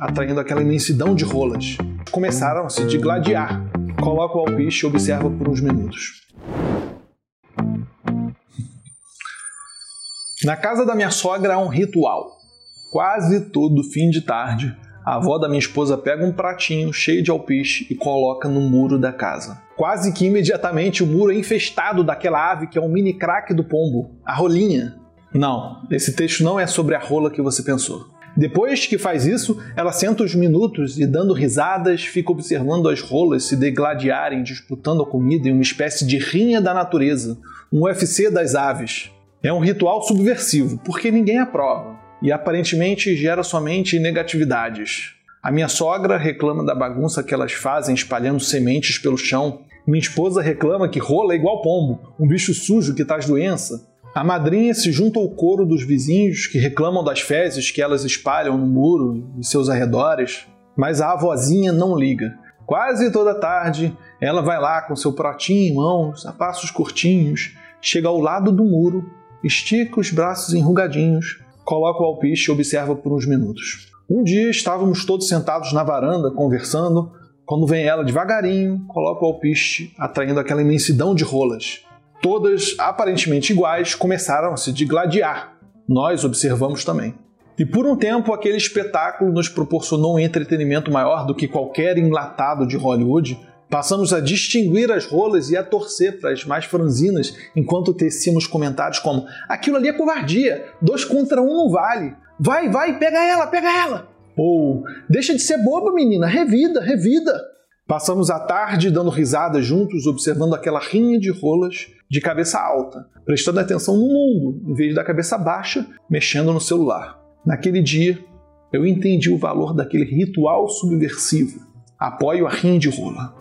atraindo aquela imensidão de rolas. Começaram a se digladiar. Coloca o alpiste e observa por uns minutos. Na casa da minha sogra há um ritual. Quase todo fim de tarde, a avó da minha esposa pega um pratinho cheio de alpiste e coloca no muro da casa. Quase que imediatamente o muro é infestado daquela ave que é um mini craque do pombo, a rolinha. Não, esse texto não é sobre a rola que você pensou. Depois que faz isso, ela senta uns minutos e, dando risadas, fica observando as rolas se degladiarem, disputando a comida em uma espécie de rinha da natureza, um UFC das aves. É um ritual subversivo, porque ninguém aprova, e aparentemente gera somente negatividades. A minha sogra reclama da bagunça que elas fazem espalhando sementes pelo chão. Minha esposa reclama que rola é igual pombo, um bicho sujo que traz doença. A madrinha se junta ao coro dos vizinhos que reclamam das fezes que elas espalham no muro e seus arredores, mas a avózinha não liga. Quase toda tarde, ela vai lá com seu pratinho em mãos, a passos curtinhos, chega ao lado do muro, estica os braços enrugadinhos, coloca o alpiste e observa por uns minutos. Um dia estávamos todos sentados na varanda conversando, quando vem ela devagarinho, coloca o alpiste, atraindo aquela imensidão de rolas todas aparentemente iguais, começaram a se digladiar. Nós observamos também. E por um tempo, aquele espetáculo nos proporcionou um entretenimento maior do que qualquer enlatado de Hollywood. Passamos a distinguir as rolas e a torcer para as mais franzinas, enquanto tecíamos comentários como: aquilo ali é covardia, dois contra um não vale. Vai, vai, pega ela, pega ela. Ou deixa de ser boba, menina, revida, revida. Passamos a tarde dando risadas juntos, observando aquela rinha de rolas de cabeça alta, prestando atenção no mundo, em vez da cabeça baixa, mexendo no celular. Naquele dia, eu entendi o valor daquele ritual subversivo. Apoio a rinha de rola.